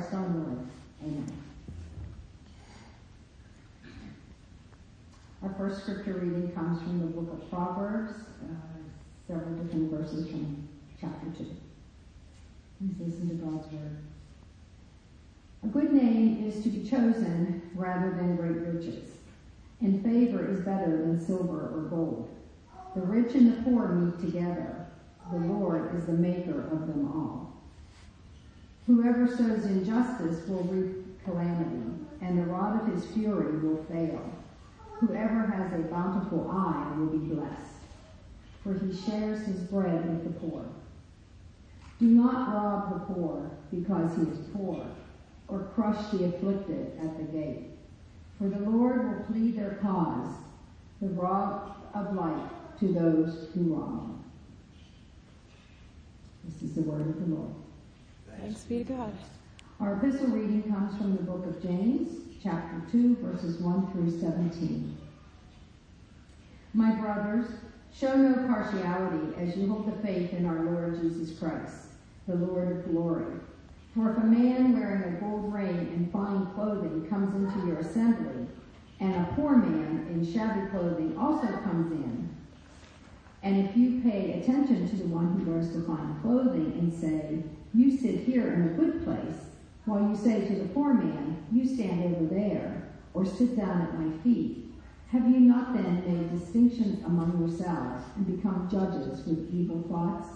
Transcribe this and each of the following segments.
Our. Amen. Our first scripture reading comes from the book of Proverbs, uh, several different verses from chapter 2. Please listen to God's word. A good name is to be chosen rather than great riches, and favor is better than silver or gold. The rich and the poor meet together. The Lord is the maker of them all. Whoever sows injustice will reap calamity, and the rod of his fury will fail. Whoever has a bountiful eye will be blessed, for he shares his bread with the poor. Do not rob the poor because he is poor, or crush the afflicted at the gate. For the Lord will plead their cause, the rod of light to those who wrong. This is the word of the Lord. Thanks be to God. Our epistle reading comes from the book of James, chapter 2, verses 1 through 17. My brothers, show no partiality as you hold the faith in our Lord Jesus Christ, the Lord of glory. For if a man wearing a gold ring and fine clothing comes into your assembly, and a poor man in shabby clothing also comes in, and if you pay attention to the one who wears the fine clothing and say, You sit here in a good place, while you say to the poor man, You stand over there, or sit down at my feet, have you not then made distinctions among yourselves and become judges with evil thoughts?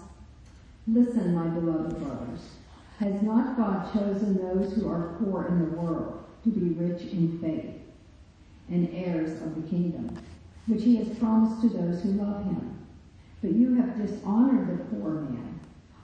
Listen, my beloved brothers. Has not God chosen those who are poor in the world to be rich in faith and heirs of the kingdom, which he has promised to those who love him? But you have dishonored the poor man.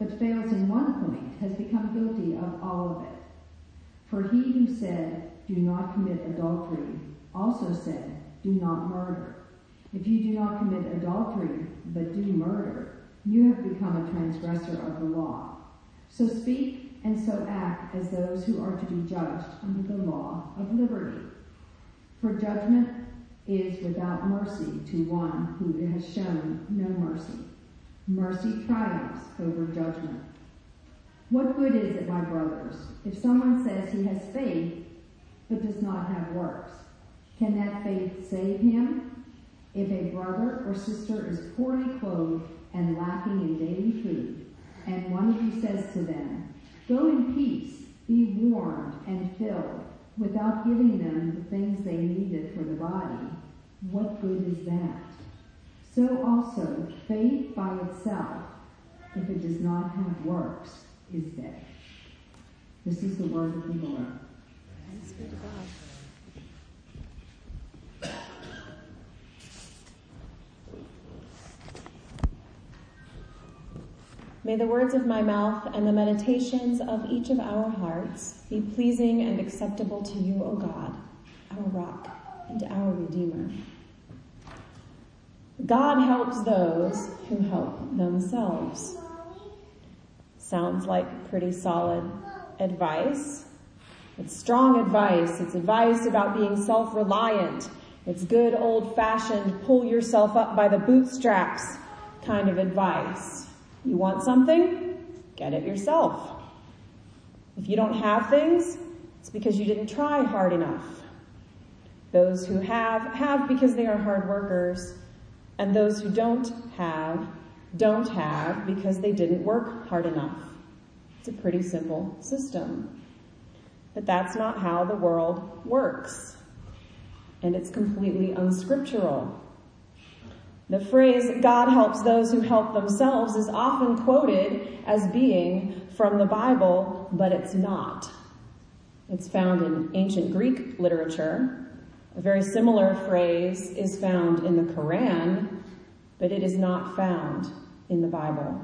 but fails in one point, has become guilty of all of it. For he who said, Do not commit adultery, also said, Do not murder. If you do not commit adultery, but do murder, you have become a transgressor of the law. So speak and so act as those who are to be judged under the law of liberty. For judgment is without mercy to one who has shown no mercy. Mercy triumphs over judgment. What good is it, my brothers, if someone says he has faith but does not have works? Can that faith save him? If a brother or sister is poorly clothed and lacking in daily food, and one of you says to them, Go in peace, be warmed and filled, without giving them the things they needed for the body, what good is that? So also, faith by itself, if it does not have works, is dead. This is the word of the Lord. Thanks be to God. May the words of my mouth and the meditations of each of our hearts be pleasing and acceptable to you, O God, our rock and our Redeemer. God helps those who help themselves. Sounds like pretty solid advice. It's strong advice. It's advice about being self-reliant. It's good old fashioned pull yourself up by the bootstraps kind of advice. You want something? Get it yourself. If you don't have things, it's because you didn't try hard enough. Those who have, have because they are hard workers. And those who don't have, don't have because they didn't work hard enough. It's a pretty simple system. But that's not how the world works. And it's completely unscriptural. The phrase, God helps those who help themselves, is often quoted as being from the Bible, but it's not. It's found in ancient Greek literature. A very similar phrase is found in the Quran, but it is not found in the Bible.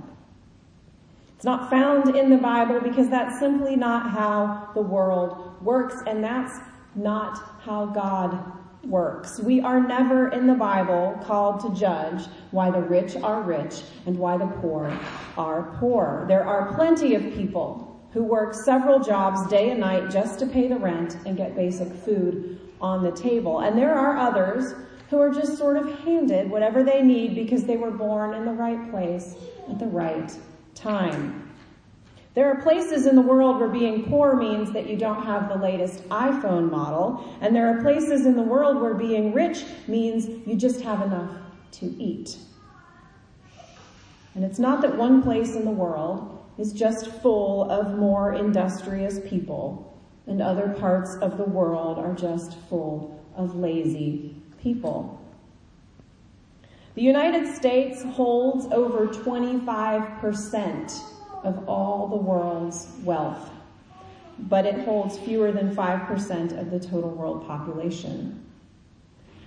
It's not found in the Bible because that's simply not how the world works, and that's not how God works. We are never in the Bible called to judge why the rich are rich and why the poor are poor. There are plenty of people who work several jobs day and night just to pay the rent and get basic food on the table. And there are others who are just sort of handed whatever they need because they were born in the right place at the right time. There are places in the world where being poor means that you don't have the latest iPhone model, and there are places in the world where being rich means you just have enough to eat. And it's not that one place in the world is just full of more industrious people, and other parts of the world are just full of lazy people. The United States holds over 25% of all the world's wealth, but it holds fewer than 5% of the total world population.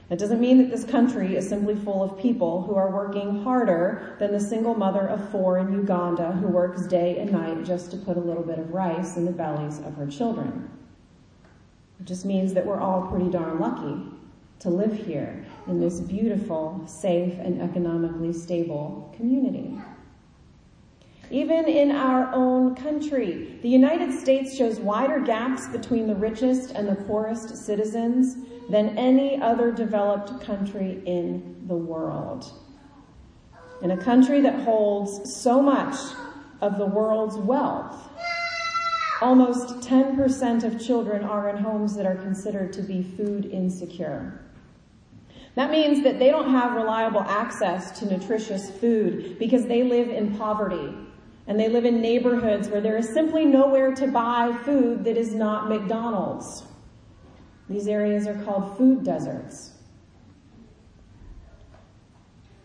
That doesn't mean that this country is simply full of people who are working harder than the single mother of four in Uganda who works day and night just to put a little bit of rice in the bellies of her children. It just means that we're all pretty darn lucky to live here in this beautiful, safe, and economically stable community. Even in our own country, the United States shows wider gaps between the richest and the poorest citizens than any other developed country in the world. In a country that holds so much of the world's wealth, almost 10% of children are in homes that are considered to be food insecure. That means that they don't have reliable access to nutritious food because they live in poverty and they live in neighborhoods where there is simply nowhere to buy food that is not McDonald's. These areas are called food deserts.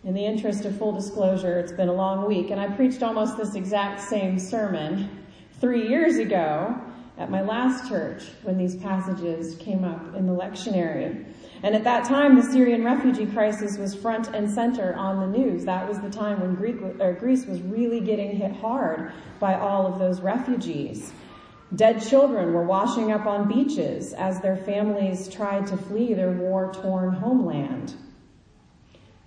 In the interest of full disclosure, it's been a long week, and I preached almost this exact same sermon three years ago at my last church when these passages came up in the lectionary. And at that time, the Syrian refugee crisis was front and center on the news. That was the time when Greek, Greece was really getting hit hard by all of those refugees. Dead children were washing up on beaches as their families tried to flee their war-torn homeland.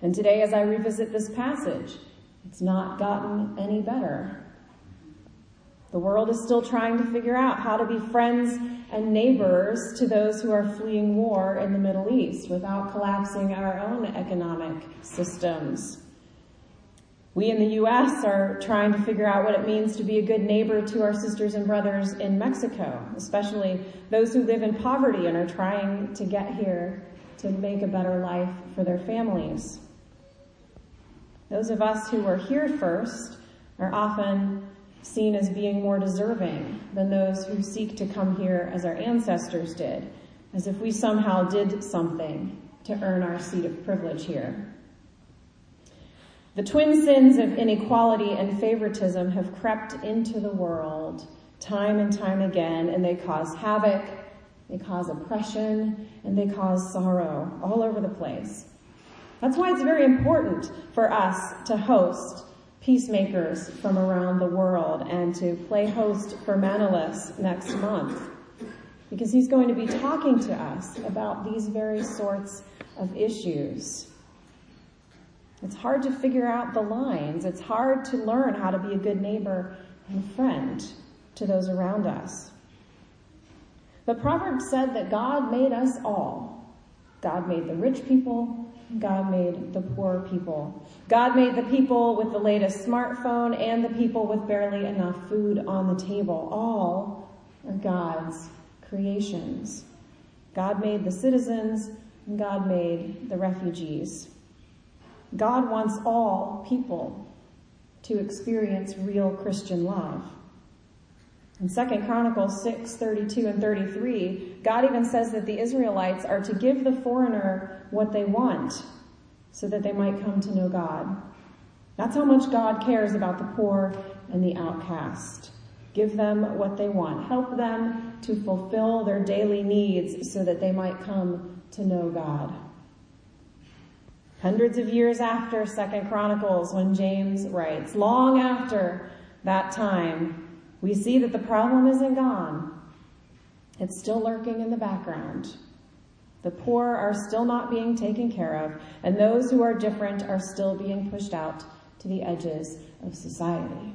And today, as I revisit this passage, it's not gotten any better. The world is still trying to figure out how to be friends and neighbors to those who are fleeing war in the Middle East without collapsing our own economic systems. We in the U.S. are trying to figure out what it means to be a good neighbor to our sisters and brothers in Mexico, especially those who live in poverty and are trying to get here to make a better life for their families. Those of us who were here first are often seen as being more deserving than those who seek to come here as our ancestors did, as if we somehow did something to earn our seat of privilege here. The twin sins of inequality and favoritism have crept into the world time and time again, and they cause havoc, they cause oppression, and they cause sorrow all over the place. That's why it's very important for us to host peacemakers from around the world and to play host for Manolis next month because he's going to be talking to us about these very sorts of issues. It's hard to figure out the lines. It's hard to learn how to be a good neighbor and friend to those around us. The proverb said that God made us all. God made the rich people God made the poor people. God made the people with the latest smartphone and the people with barely enough food on the table. All are God's creations. God made the citizens and God made the refugees. God wants all people to experience real Christian love. In 2 Chronicles 6, 32 and 33, God even says that the Israelites are to give the foreigner what they want so that they might come to know God. That's how much God cares about the poor and the outcast. Give them what they want. Help them to fulfill their daily needs so that they might come to know God. Hundreds of years after Second Chronicles, when James writes, long after that time, we see that the problem isn't gone. It's still lurking in the background. The poor are still not being taken care of, and those who are different are still being pushed out to the edges of society.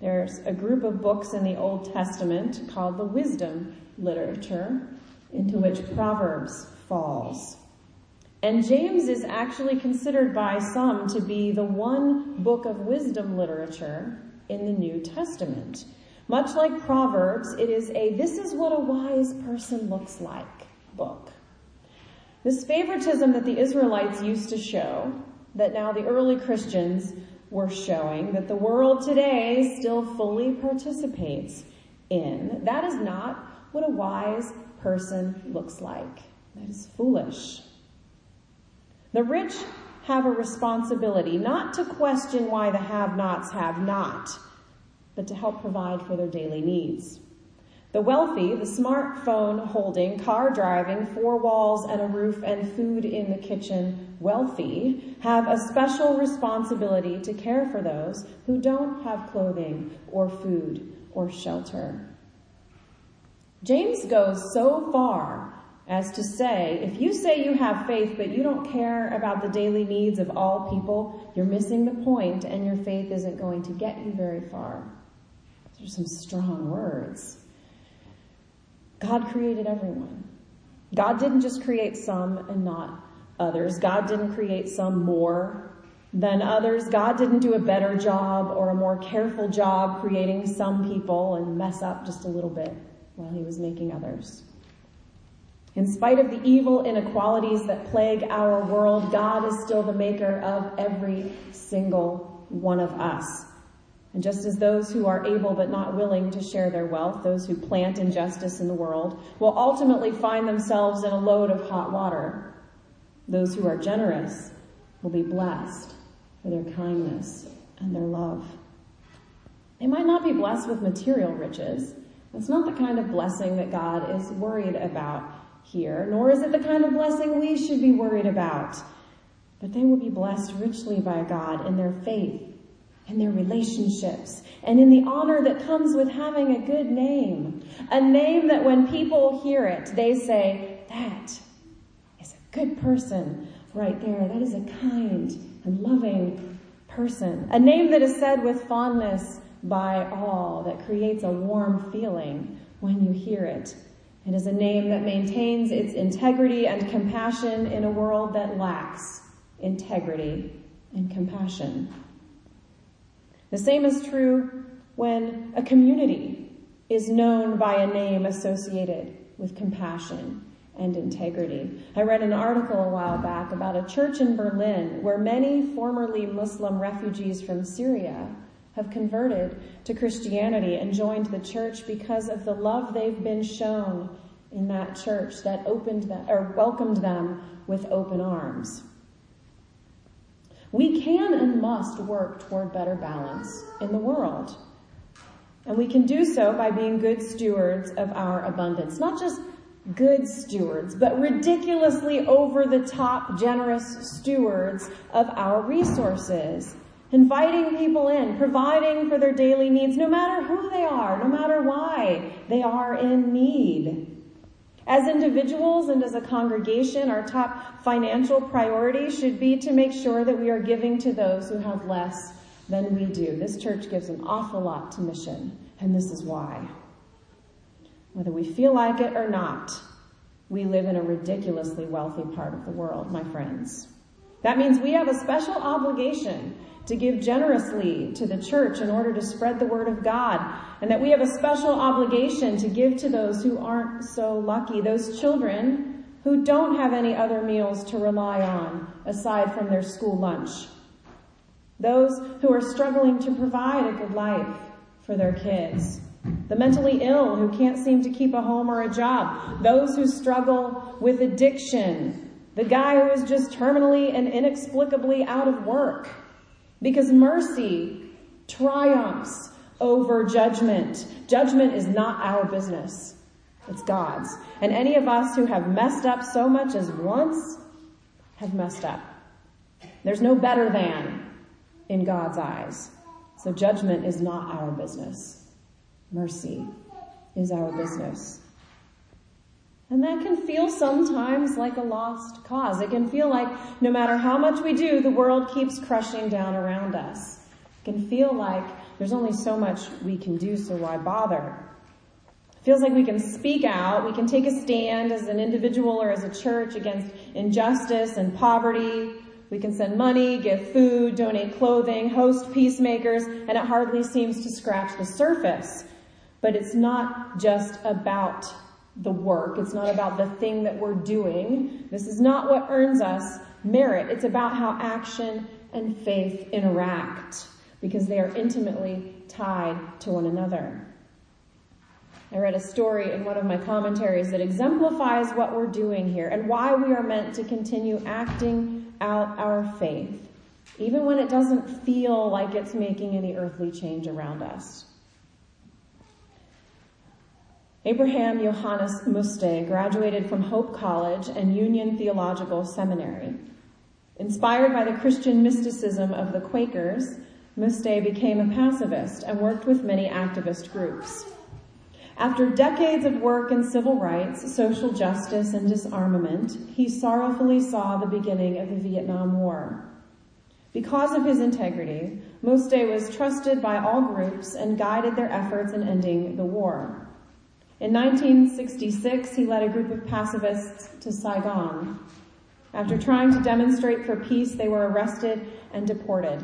There's a group of books in the Old Testament called the wisdom literature, into which Proverbs falls. And James is actually considered by some to be the one book of wisdom literature in the New Testament. Much like Proverbs, it is a this is what a wise person looks like book. This favoritism that the Israelites used to show, that now the early Christians were showing, that the world today still fully participates in, that is not what a wise person looks like. That is foolish. The rich have a responsibility not to question why the have nots have not but to help provide for their daily needs. The wealthy, the smartphone holding, car driving, four walls and a roof and food in the kitchen wealthy have a special responsibility to care for those who don't have clothing or food or shelter. James goes so far as to say, if you say you have faith but you don't care about the daily needs of all people, you're missing the point and your faith isn't going to get you very far. Those are some strong words. God created everyone. God didn't just create some and not others. God didn't create some more than others. God didn't do a better job or a more careful job creating some people and mess up just a little bit while he was making others. In spite of the evil inequalities that plague our world, God is still the maker of every single one of us. And just as those who are able but not willing to share their wealth, those who plant injustice in the world, will ultimately find themselves in a load of hot water, those who are generous will be blessed for their kindness and their love. They might not be blessed with material riches. That's not the kind of blessing that God is worried about here, nor is it the kind of blessing we should be worried about. But they will be blessed richly by God in their faith in their relationships and in the honor that comes with having a good name. A name that when people hear it, they say, that is a good person right there. That is a kind and loving person. A name that is said with fondness by all, that creates a warm feeling when you hear it. It is a name that maintains its integrity and compassion in a world that lacks integrity and compassion. The same is true when a community is known by a name associated with compassion and integrity. I read an article a while back about a church in Berlin where many formerly Muslim refugees from Syria have converted to Christianity and joined the church because of the love they've been shown in that church that opened them or welcomed them with open arms. We can and must work toward better balance in the world. And we can do so by being good stewards of our abundance. Not just good stewards, but ridiculously over the top generous stewards of our resources. Inviting people in, providing for their daily needs, no matter who they are, no matter why they are in need. As individuals and as a congregation, our top financial priority should be to make sure that we are giving to those who have less than we do. This church gives an awful lot to mission, and this is why. Whether we feel like it or not, we live in a ridiculously wealthy part of the world, my friends. That means we have a special obligation to give generously to the church in order to spread the word of God, and that we have a special obligation to give to those who aren't so lucky, those children who don't have any other meals to rely on aside from their school lunch, those who are struggling to provide a good life for their kids, the mentally ill who can't seem to keep a home or a job, those who struggle with addiction, the guy who is just terminally and inexplicably out of work, because mercy triumphs over judgment. Judgment is not our business. It's God's. And any of us who have messed up so much as once have messed up. There's no better than in God's eyes. So judgment is not our business. Mercy is our business. And that can feel sometimes like a lost cause. It can feel like no matter how much we do, the world keeps crushing down around us. It can feel like there's only so much we can do, so why bother? It feels like we can speak out, we can take a stand as an individual or as a church against injustice and poverty. We can send money, give food, donate clothing, host peacemakers, and it hardly seems to scratch the surface. But it's not just about the work. It's not about the thing that we're doing. This is not what earns us merit. It's about how action and faith interact because they are intimately tied to one another. I read a story in one of my commentaries that exemplifies what we're doing here and why we are meant to continue acting out our faith, even when it doesn't feel like it's making any earthly change around us. Abraham Johannes Muste graduated from Hope College and Union Theological Seminary. Inspired by the Christian mysticism of the Quakers, Muste became a pacifist and worked with many activist groups. After decades of work in civil rights, social justice, and disarmament, he sorrowfully saw the beginning of the Vietnam War. Because of his integrity, Muste was trusted by all groups and guided their efforts in ending the war. In 1966, he led a group of pacifists to Saigon. After trying to demonstrate for peace, they were arrested and deported.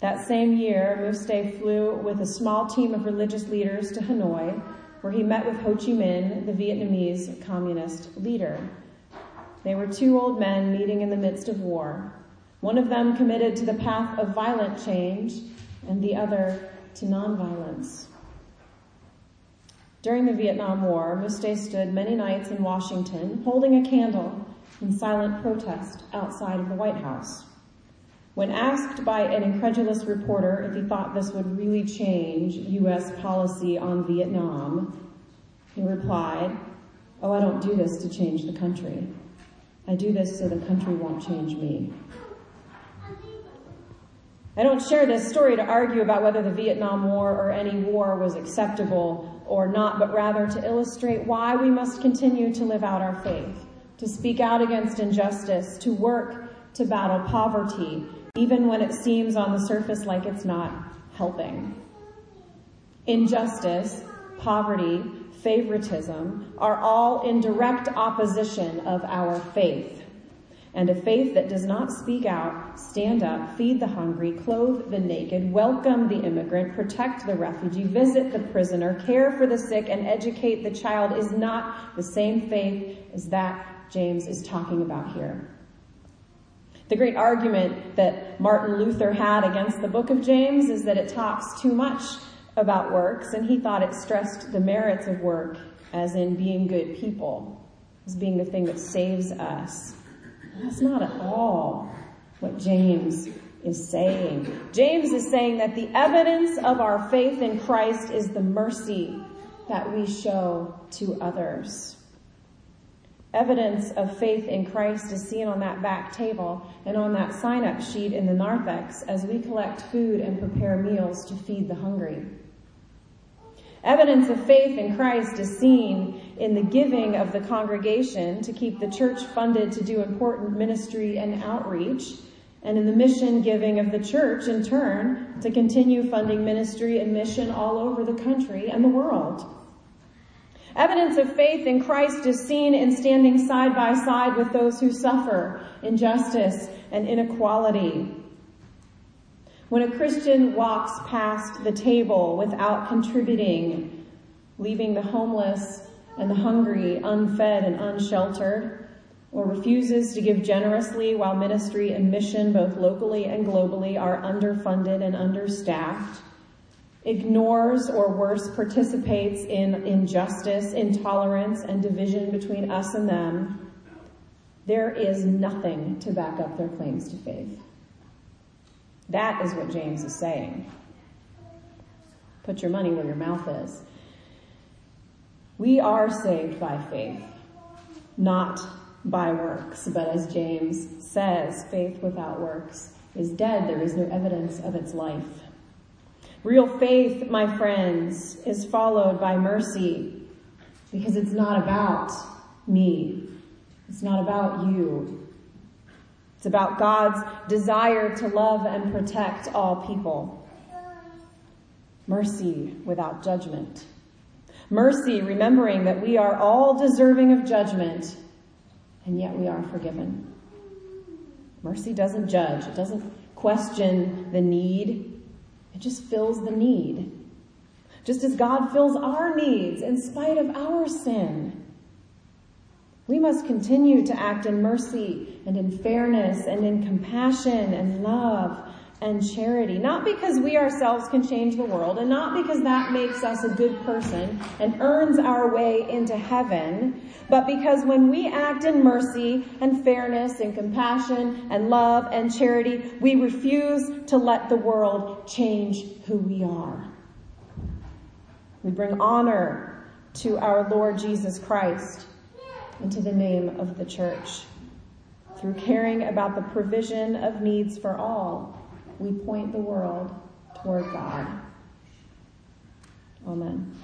That same year, Muste flew with a small team of religious leaders to Hanoi, where he met with Ho Chi Minh, the Vietnamese communist leader. They were two old men meeting in the midst of war. One of them committed to the path of violent change, and the other to nonviolence. During the Vietnam War, Muste stood many nights in Washington holding a candle in silent protest outside of the White House. When asked by an incredulous reporter if he thought this would really change U.S. policy on Vietnam, he replied, Oh, I don't do this to change the country. I do this so the country won't change me. I don't share this story to argue about whether the Vietnam War or any war was acceptable or not, but rather to illustrate why we must continue to live out our faith, to speak out against injustice, to work to battle poverty, even when it seems on the surface like it's not helping. Injustice, poverty, favoritism are all in direct opposition of our faith and a faith that does not speak out, stand up, feed the hungry, clothe the naked, welcome the immigrant, protect the refugee, visit the prisoner, care for the sick, and educate the child is not the same faith as that James is talking about here. The great argument that Martin Luther had against the book of James is that it talks too much about works, and he thought it stressed the merits of work as in being good people, as being the thing that saves us. That's not at all what James is saying. James is saying that the evidence of our faith in Christ is the mercy that we show to others. Evidence of faith in Christ is seen on that back table and on that sign up sheet in the narthex as we collect food and prepare meals to feed the hungry. Evidence of faith in Christ is seen in the giving of the congregation to keep the church funded to do important ministry and outreach, and in the mission giving of the church in turn to continue funding ministry and mission all over the country and the world. Evidence of faith in Christ is seen in standing side by side with those who suffer injustice and inequality when a Christian walks past the table without contributing, leaving the homeless and the hungry unfed and unsheltered, or refuses to give generously while ministry and mission, both locally and globally, are underfunded and understaffed, ignores or worse participates in injustice, intolerance, and division between us and them, there is nothing to back up their claims to faith. That is what James is saying. Put your money where your mouth is. We are saved by faith, not by works. But as James says, faith without works is dead. There is no evidence of its life. Real faith, my friends, is followed by mercy because it's not about me. It's not about you. It's about God's desire to love and protect all people. Mercy without judgment. Mercy, remembering that we are all deserving of judgment, and yet we are forgiven. Mercy doesn't judge. It doesn't question the need. It just fills the need. Just as God fills our needs in spite of our sin. We must continue to act in mercy and in fairness and in compassion and love and charity. Not because we ourselves can change the world and not because that makes us a good person and earns our way into heaven, but because when we act in mercy and fairness and compassion and love and charity, we refuse to let the world change who we are. We bring honor to our Lord Jesus Christ into the name of the church. Through caring about the provision of needs for all, we point the world toward God. Amen.